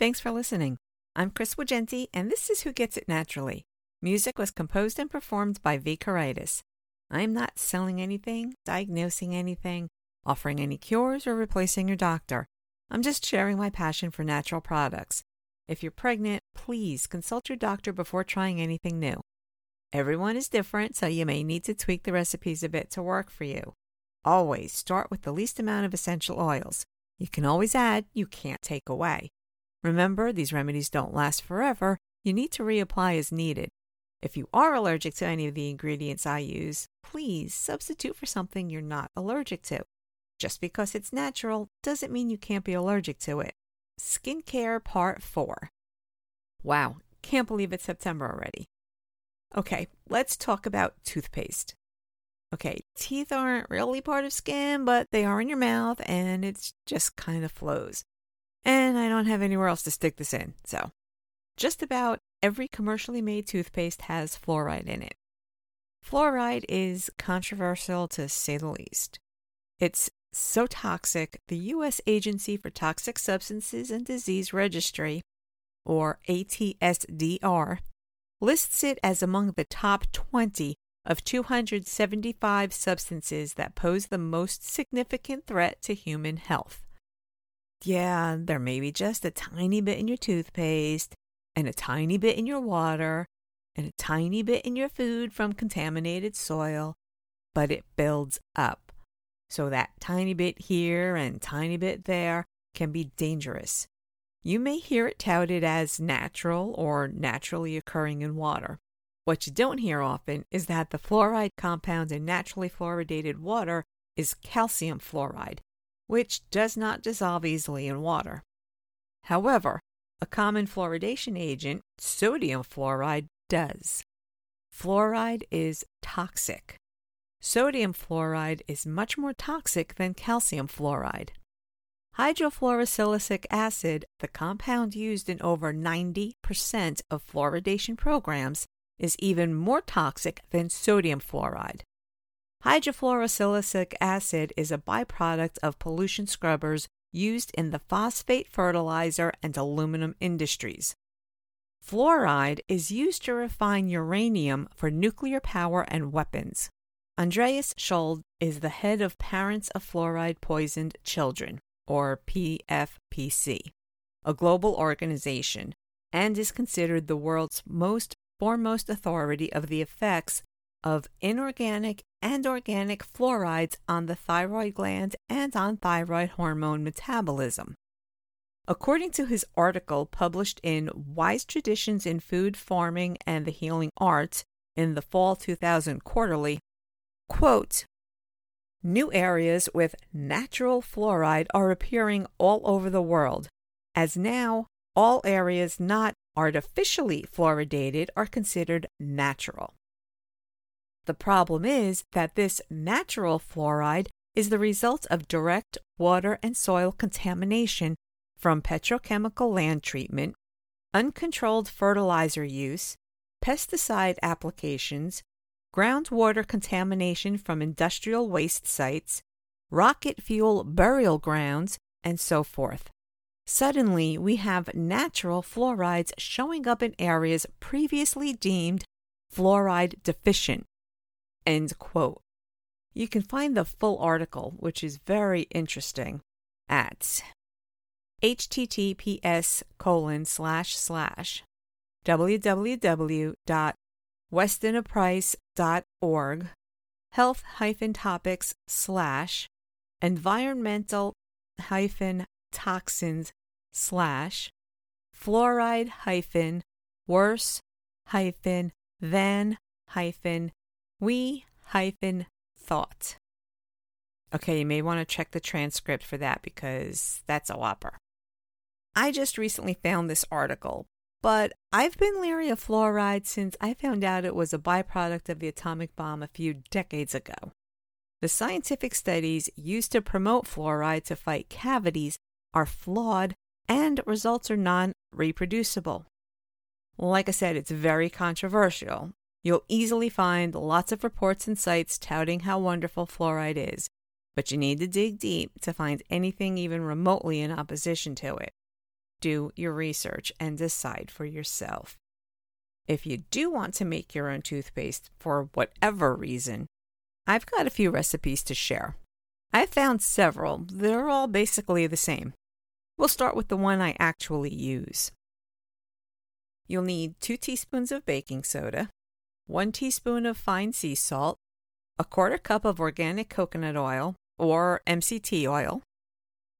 Thanks for listening. I'm Chris Wagenti, and this is Who Gets It Naturally. Music was composed and performed by V. Karaitis. I'm not selling anything, diagnosing anything, offering any cures, or replacing your doctor. I'm just sharing my passion for natural products. If you're pregnant, please consult your doctor before trying anything new. Everyone is different, so you may need to tweak the recipes a bit to work for you. Always start with the least amount of essential oils. You can always add, you can't take away. Remember, these remedies don't last forever. You need to reapply as needed. If you are allergic to any of the ingredients I use, please substitute for something you're not allergic to. Just because it's natural doesn't mean you can't be allergic to it. Skincare Part 4. Wow, can't believe it's September already. Okay, let's talk about toothpaste. Okay, teeth aren't really part of skin, but they are in your mouth and it just kind of flows. And I don't have anywhere else to stick this in, so just about every commercially made toothpaste has fluoride in it. Fluoride is controversial to say the least. It's so toxic, the U.S. Agency for Toxic Substances and Disease Registry, or ATSDR, lists it as among the top 20 of 275 substances that pose the most significant threat to human health. Yeah, there may be just a tiny bit in your toothpaste, and a tiny bit in your water, and a tiny bit in your food from contaminated soil, but it builds up. So that tiny bit here and tiny bit there can be dangerous. You may hear it touted as natural or naturally occurring in water. What you don't hear often is that the fluoride compound in naturally fluoridated water is calcium fluoride, which does not dissolve easily in water. However, a common fluoridation agent, sodium fluoride, does. Fluoride is toxic. Sodium fluoride is much more toxic than calcium fluoride. Hydrofluorosilicic acid, the compound used in over 90% of fluoridation programs, is even more toxic than sodium fluoride. Hydrofluorosilicic acid is a byproduct of pollution scrubbers used in the phosphate fertilizer and aluminum industries. Fluoride is used to refine uranium for nuclear power and weapons. Andreas Schuld is the head of Parents of Fluoride Poisoned Children, or PFPC, a global organization, and is considered the world's most foremost authority of the effects of inorganic and organic fluorides on the thyroid gland and on thyroid hormone metabolism. According to his article published in Wise Traditions in Food, Farming, and the Healing Arts in the Fall 2000 Quarterly, quote, New areas with natural fluoride are appearing all over the world, as now all areas not artificially fluoridated are considered natural. The problem is that this natural fluoride is the result of direct water and soil contamination from petrochemical land treatment, uncontrolled fertilizer use, pesticide applications, groundwater contamination from industrial waste sites, rocket fuel burial grounds, and so forth. Suddenly, we have natural fluorides showing up in areas previously deemed fluoride deficient. End quote. You can find the full article, which is very interesting, at https colon slash slash www.westonprice.org health hyphen topics slash environmental hyphen toxins slash fluoride hyphen worse hyphen than hyphen we hyphen thought. Okay, you may want to check the transcript for that because that's a whopper. I just recently found this article, but I've been leery of fluoride since I found out it was a byproduct of the atomic bomb a few decades ago. The scientific studies used to promote fluoride to fight cavities are flawed and results are non reproducible. Like I said, it's very controversial. You'll easily find lots of reports and sites touting how wonderful fluoride is, but you need to dig deep to find anything even remotely in opposition to it. do your research and decide for yourself. If you do want to make your own toothpaste for whatever reason, I've got a few recipes to share. I found several. They're all basically the same. We'll start with the one I actually use. You'll need two teaspoons of baking soda, one teaspoon of fine sea salt, a quarter cup of organic coconut oil or MCT oil,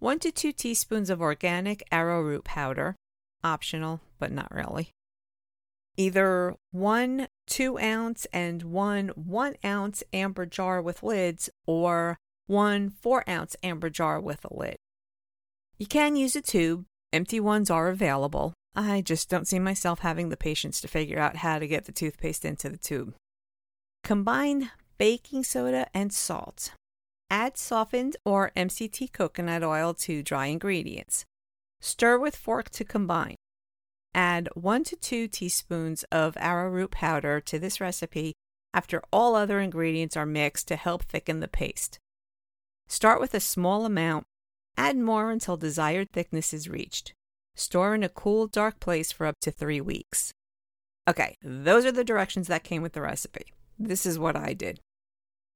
one to two teaspoons of organic arrowroot powder, optional, but not really. Either one two ounce and one one ounce amber jar with lids, or one four ounce amber jar with a lid. You can use a tube, empty ones are available. I just don't see myself having the patience to figure out how to get the toothpaste into the tube. Combine baking soda and salt. Add softened or MCT coconut oil to dry ingredients. Stir with fork to combine. Add 1 to 2 teaspoons of arrowroot powder to this recipe after all other ingredients are mixed to help thicken the paste. Start with a small amount, add more until desired thickness is reached. Store in a cool, dark place for up to three weeks. Okay, those are the directions that came with the recipe. This is what I did.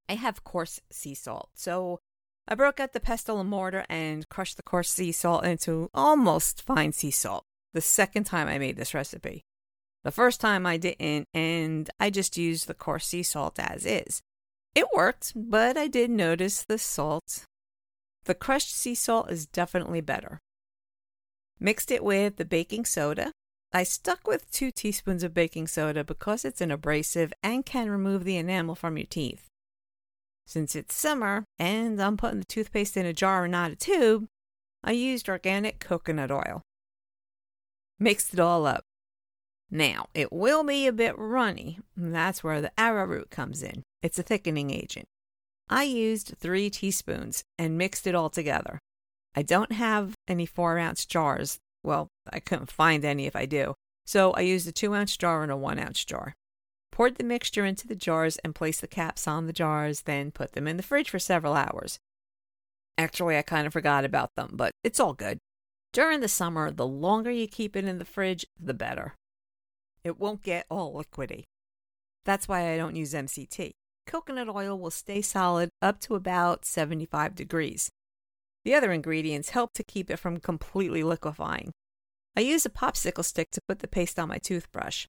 I have coarse sea salt, so I broke out the pestle and mortar and crushed the coarse sea salt into almost fine sea salt the second time I made this recipe. The first time I didn't, and I just used the coarse sea salt as is. It worked, but I did notice the salt. The crushed sea salt is definitely better. Mixed it with the baking soda. I stuck with two teaspoons of baking soda because it's an abrasive and can remove the enamel from your teeth. Since it's summer and I'm putting the toothpaste in a jar and not a tube, I used organic coconut oil. Mixed it all up. Now, it will be a bit runny. That's where the arrowroot comes in. It's a thickening agent. I used three teaspoons and mixed it all together. I don't have any four ounce jars. Well, I couldn't find any if I do. So I used a two ounce jar and a one ounce jar. Poured the mixture into the jars and placed the caps on the jars, then put them in the fridge for several hours. Actually, I kind of forgot about them, but it's all good. During the summer, the longer you keep it in the fridge, the better. It won't get all liquidy. That's why I don't use MCT. Coconut oil will stay solid up to about 75 degrees. The other ingredients help to keep it from completely liquefying. I use a popsicle stick to put the paste on my toothbrush.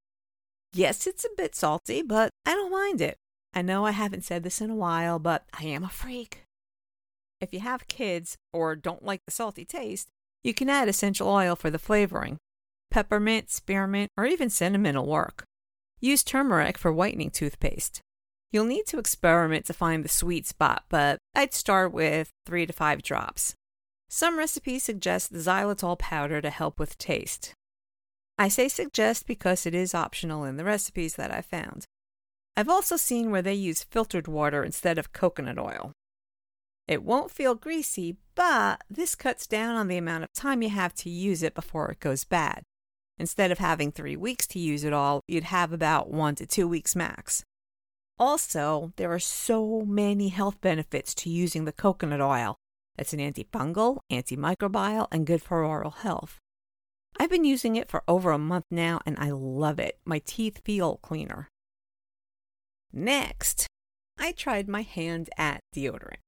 Yes, it's a bit salty, but I don't mind it. I know I haven't said this in a while, but I am a freak. If you have kids or don't like the salty taste, you can add essential oil for the flavoring. Peppermint, spearmint, or even cinnamon will work. Use turmeric for whitening toothpaste. You'll need to experiment to find the sweet spot, but I'd start with 3 to 5 drops. Some recipes suggest xylitol powder to help with taste. I say suggest because it is optional in the recipes that I've found. I've also seen where they use filtered water instead of coconut oil. It won't feel greasy, but this cuts down on the amount of time you have to use it before it goes bad. Instead of having three weeks to use it all, you'd have about one to two weeks max. Also, there are so many health benefits to using the coconut oil. It's an antifungal, antimicrobial, and good for oral health. I've been using it for over a month now and I love it. My teeth feel cleaner. Next, I tried my hand at deodorant.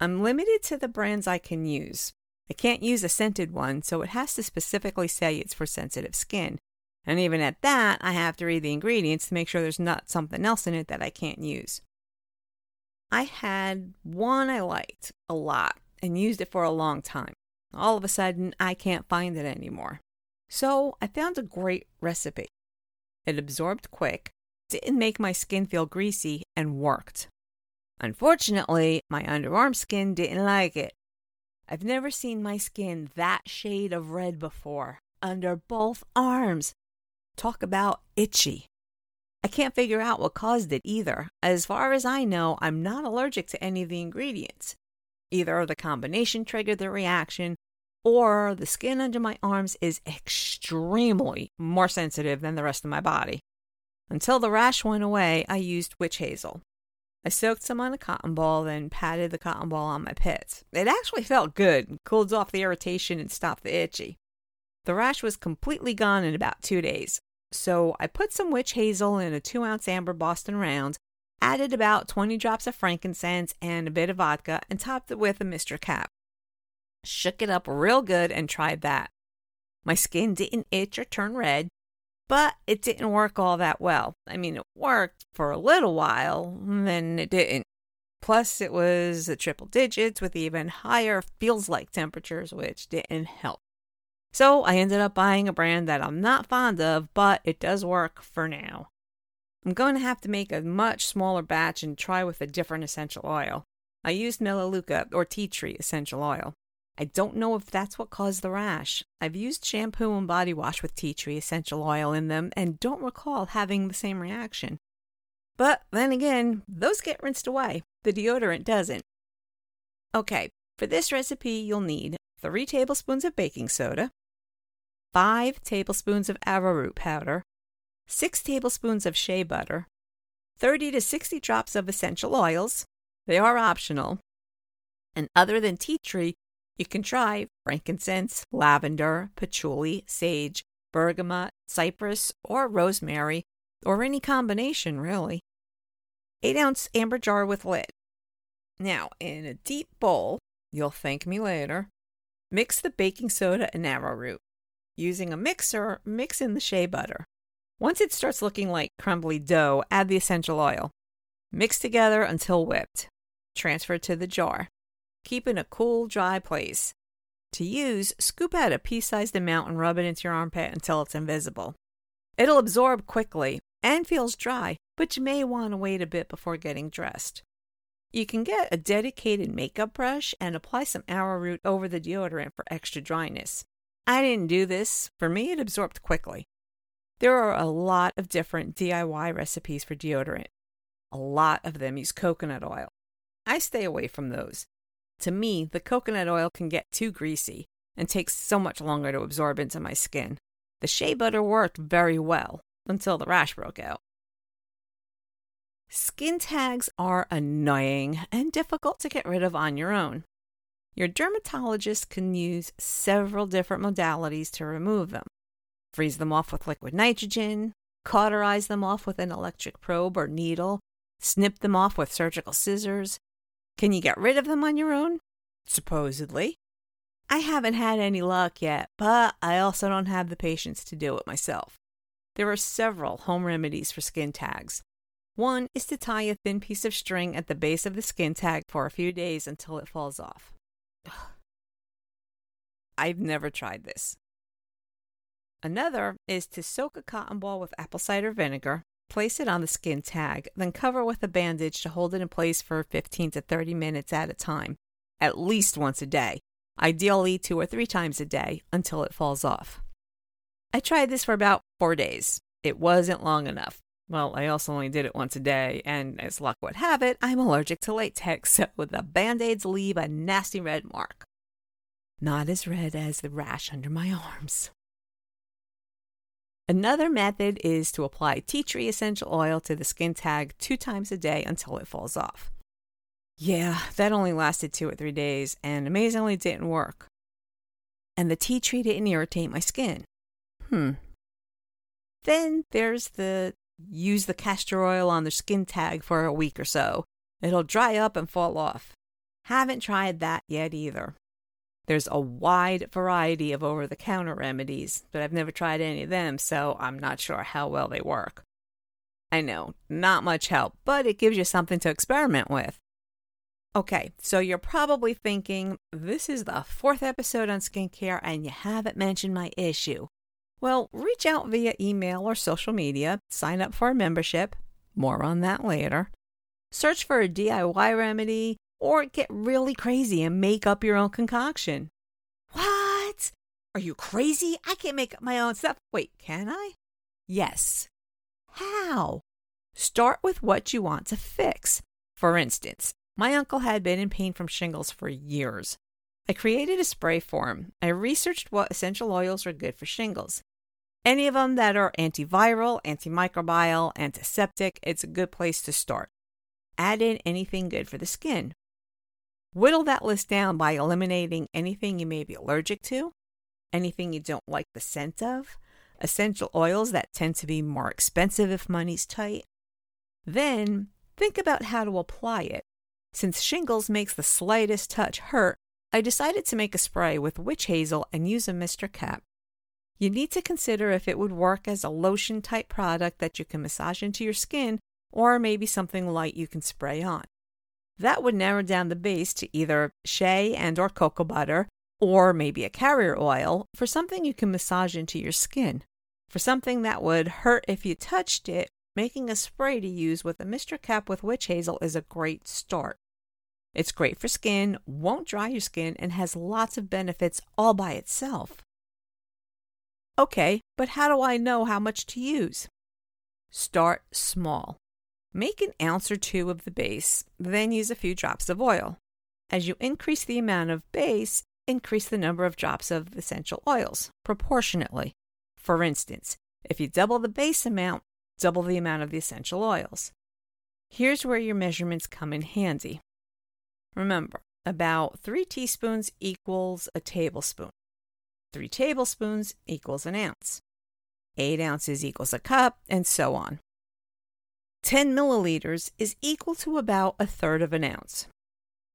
I'm limited to the brands I can use. I can't use a scented one, so it has to specifically say it's for sensitive skin. And even at that, I have to read the ingredients to make sure there's not something else in it that I can't use. I had one I liked a lot and used it for a long time. All of a sudden, I can't find it anymore. So I found a great recipe. It absorbed quick, didn't make my skin feel greasy, and worked. Unfortunately, my underarm skin didn't like it. I've never seen my skin that shade of red before, under both arms. Talk about itchy. I can't figure out what caused it either. As far as I know, I'm not allergic to any of the ingredients. Either the combination triggered the reaction, or the skin under my arms is extremely more sensitive than the rest of my body. Until the rash went away, I used witch hazel. I soaked some on a cotton ball, then patted the cotton ball on my pits. It actually felt good, cooled off the irritation and stopped the itchy. The rash was completely gone in about two days. So I put some witch hazel in a two ounce amber Boston round, added about 20 drops of frankincense and a bit of vodka, and topped it with a mister cap. Shook it up real good and tried that. My skin didn't itch or turn red, but it didn't work all that well. I mean, it worked for a little while, then it didn't. Plus, it was the triple digits with even higher feels like temperatures, which didn't help. So I ended up buying a brand that I'm not fond of, but it does work for now. I'm going to have to make a much smaller batch and try with a different essential oil. I used Melaleuca or tea tree essential oil. I don't know if that's what caused the rash. I've used shampoo and body wash with tea tree essential oil in them and don't recall having the same reaction. But then again, those get rinsed away. The deodorant doesn't. Okay, for this recipe, you'll need 3 tablespoons of baking soda, 5 tablespoons of arrowroot powder, 6 tablespoons of shea butter, 30 to 60 drops of essential oils. They are optional. And other than tea tree, you can try frankincense, lavender, patchouli, sage, bergamot, cypress, or rosemary, or any combination, really. 8 ounce amber jar with lid. Now, in a deep bowl, you'll thank me later, mix the baking soda and arrowroot. Using a mixer, mix in the shea butter. Once it starts looking like crumbly dough, add the essential oil. Mix together until whipped. Transfer to the jar. Keep in a cool, dry place. To use, scoop out a pea sized amount and rub it into your armpit until it's invisible. It'll absorb quickly and feels dry, but you may want to wait a bit before getting dressed. You can get a dedicated makeup brush and apply some arrowroot over the deodorant for extra dryness. I didn't do this. For me, it absorbed quickly. There are a lot of different DIY recipes for deodorant. A lot of them use coconut oil. I stay away from those. To me, the coconut oil can get too greasy and takes so much longer to absorb into my skin. The shea butter worked very well until the rash broke out. Skin tags are annoying and difficult to get rid of on your own. Your dermatologist can use several different modalities to remove them. Freeze them off with liquid nitrogen, cauterize them off with an electric probe or needle, snip them off with surgical scissors, can you get rid of them on your own? Supposedly. I haven't had any luck yet, but I also don't have the patience to do it myself. There are several home remedies for skin tags. One is to tie a thin piece of string at the base of the skin tag for a few days until it falls off. I've never tried this. Another is to soak a cotton ball with apple cider vinegar, Place it on the skin tag, then cover with a bandage to hold it in place for 15 to 30 minutes at a time, at least once a day, ideally two or three times a day until it falls off. I tried this for about four days. It wasn't long enough. Well, I also only did it once a day, and as luck would have it, I'm allergic to latex, so the band aids leave a nasty red mark. Not as red as the rash under my arms. Another method is to apply tea tree essential oil to the skin tag two times a day until it falls off. Yeah, that only lasted two or three days and amazingly didn't work. And the tea tree didn't irritate my skin. Hmm. Then there's the use the castor oil on the skin tag for a week or so. It'll dry up and fall off. Haven't tried that yet either. There's a wide variety of over the counter remedies, but I've never tried any of them, so I'm not sure how well they work. I know, not much help, but it gives you something to experiment with. Okay, so you're probably thinking, this is the fourth episode on skincare and you haven't mentioned my issue. Well, reach out via email or social media, sign up for a membership, more on that later. Search for a DIY remedy, or get really crazy and make up your own concoction. What? Are you crazy? I can't make up my own stuff. Wait, can I? Yes. How? Start with what you want to fix. For instance, my uncle had been in pain from shingles for years. I created a spray for him. I researched what essential oils are good for shingles. Any of them that are antiviral, antimicrobial, antiseptic, it's a good place to start. Add in anything good for the skin. Whittle that list down by eliminating anything you may be allergic to, anything you don't like the scent of, essential oils that tend to be more expensive if money's tight. Then think about how to apply it. Since shingles makes the slightest touch hurt, I decided to make a spray with witch hazel and use a mister cap. You need to consider if it would work as a lotion type product that you can massage into your skin or maybe something light you can spray on. That would narrow down the base to either shea and or cocoa butter or maybe a carrier oil for something you can massage into your skin. For something that would hurt if you touched it, making a spray to use with a mister cap with witch hazel is a great start. It's great for skin, won't dry your skin, and has lots of benefits all by itself. Okay, but how do I know how much to use? Start small. Make an ounce or two of the base, then use a few drops of oil. As you increase the amount of base, increase the number of drops of essential oils proportionately. For instance, if you double the base amount, double the amount of the essential oils. Here's where your measurements come in handy. Remember, about 3 teaspoons equals a tablespoon. 3 tablespoons equals an ounce. 8 ounces equals a cup, and so on. 10 milliliters is equal to about a third of an ounce.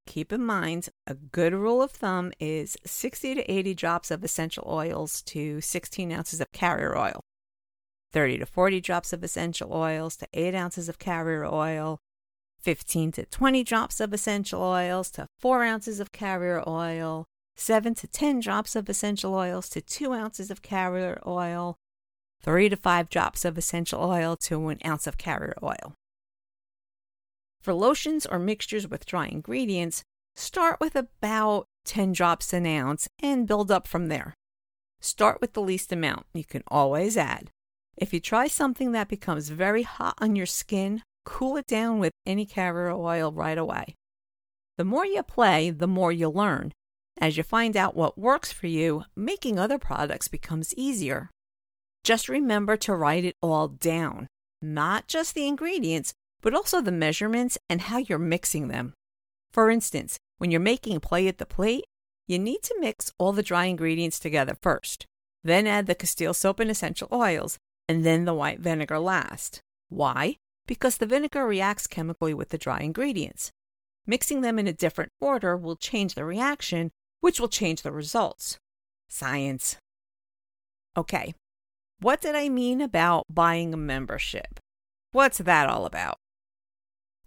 Keep in mind, a good rule of thumb is 60 to 80 drops of essential oils to 16 ounces of carrier oil, 30 to 40 drops of essential oils to 8 ounces of carrier oil, 15 to 20 drops of essential oils to 4 ounces of carrier oil, 7 to 10 drops of essential oils to 2 ounces of carrier oil, three to five drops of essential oil to an ounce of carrier oil. For lotions or mixtures with dry ingredients, start with about 10 drops an ounce and build up from there. Start with the least amount. You can always add. If you try something that becomes very hot on your skin, cool it down with any carrier oil right away. The more you play, the more you learn. As you find out what works for you, making other products becomes easier. Just remember to write it all down, not just the ingredients, but also the measurements and how you're mixing them. For instance, when you're making play at the plate, you need to mix all the dry ingredients together first, then add the Castile soap and essential oils, and then the white vinegar last. Why? Because the vinegar reacts chemically with the dry ingredients. Mixing them in a different order will change the reaction, which will change the results. Science. Okay, what did I mean about buying a membership? What's that all about?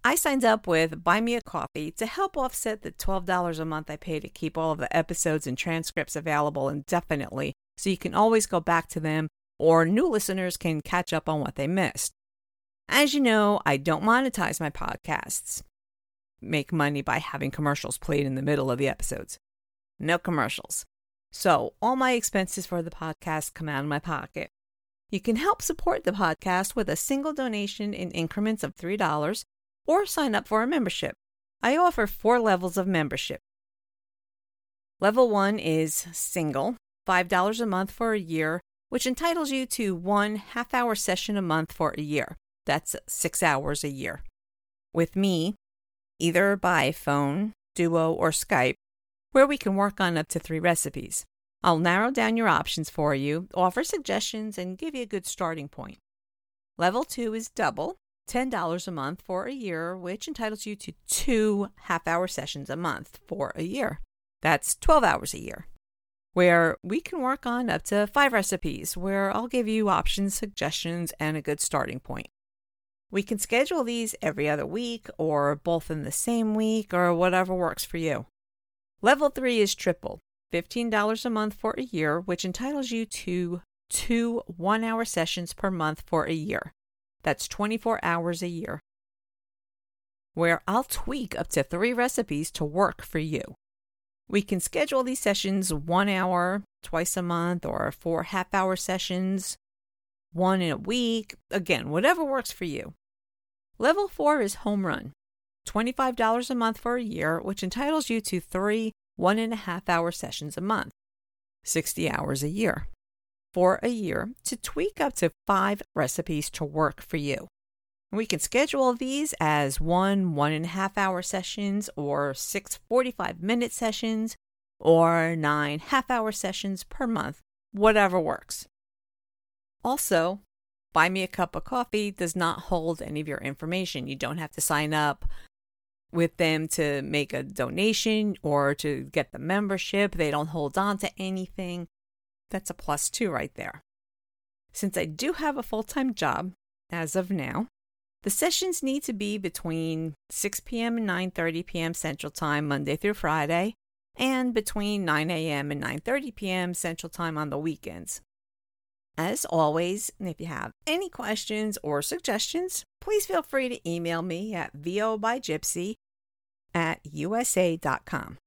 I signed up with Buy Me a Coffee to help offset the $12 a month I pay to keep all of the episodes and transcripts available indefinitely so you can always go back to them or new listeners can catch up on what they missed. As you know, I don't monetize my podcasts, make money by having commercials played in the middle of the episodes. No commercials. So all my expenses for the podcast come out of my pocket. You can help support the podcast with a single donation in increments of $3 or sign up for a membership. I offer four levels of membership. Level one is single, $5 a month for a year, which entitles you to one half hour session a month for a year. That's six hours a year. With me, either by phone, Duo, or Skype, where we can work on up to three recipes. I'll narrow down your options for you, offer suggestions, and give you a good starting point. Level 2 is double, $10 a month for a year, which entitles you to two half hour sessions a month for a year. That's 12 hours a year, where we can work on up to five recipes, where I'll give you options, suggestions, and a good starting point. We can schedule these every other week or both in the same week or whatever works for you. Level 3 is triple, $15 a month for a year, which entitles you to two one hour sessions per month for a year. That's 24 hours a year, where I'll tweak up to three recipes to work for you. We can schedule these sessions one hour twice a month or four half hour sessions, one in a week. Again, whatever works for you. Level four is home run $25 a month for a year, which entitles you to three one and a half hour sessions a month, 60 hours a year, for a year to tweak up to five recipes to work for you. We can schedule these as one one and a half hour sessions or six 45 minute sessions or nine half hour sessions per month, whatever works. Also, Buy Me a Cup of Coffee does not hold any of your information. You don't have to sign up with them to make a donation or to get the membership. They don't hold on to anything. That's a plus two right there. Since I do have a full time job as of now, the sessions need to be between 6 p.m. and 9:30 p.m. Central Time Monday through Friday and between 9 a.m. and 9:30 p.m. Central Time on the weekends. As always, if you have any questions or suggestions, please feel free to email me at vobygypsy at usa.com.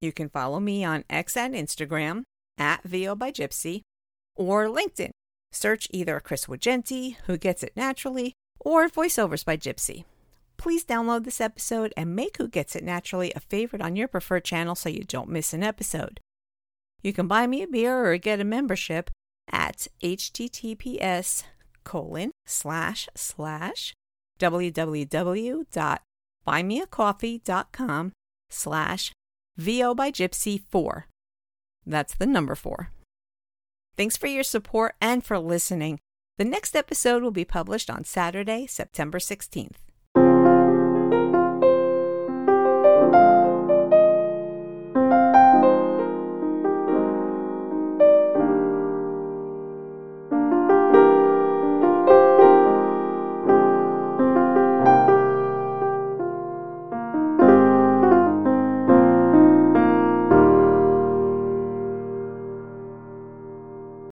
You can follow me on X and Instagram at vobygypsy or LinkedIn. Search either Chris Wagenti, Who Gets It Naturally, or Voiceovers by Gypsy. Please download this episode and make Who Gets It Naturally a favorite on your preferred channel so you don't miss an episode. You can buy me a beer or get a membership at https colon slash slash www.buymeacoffee.com slash VO by Gypsy 4. That's the number 4. Thanks for your support and for listening. The next episode will be published on Saturday, September 16th.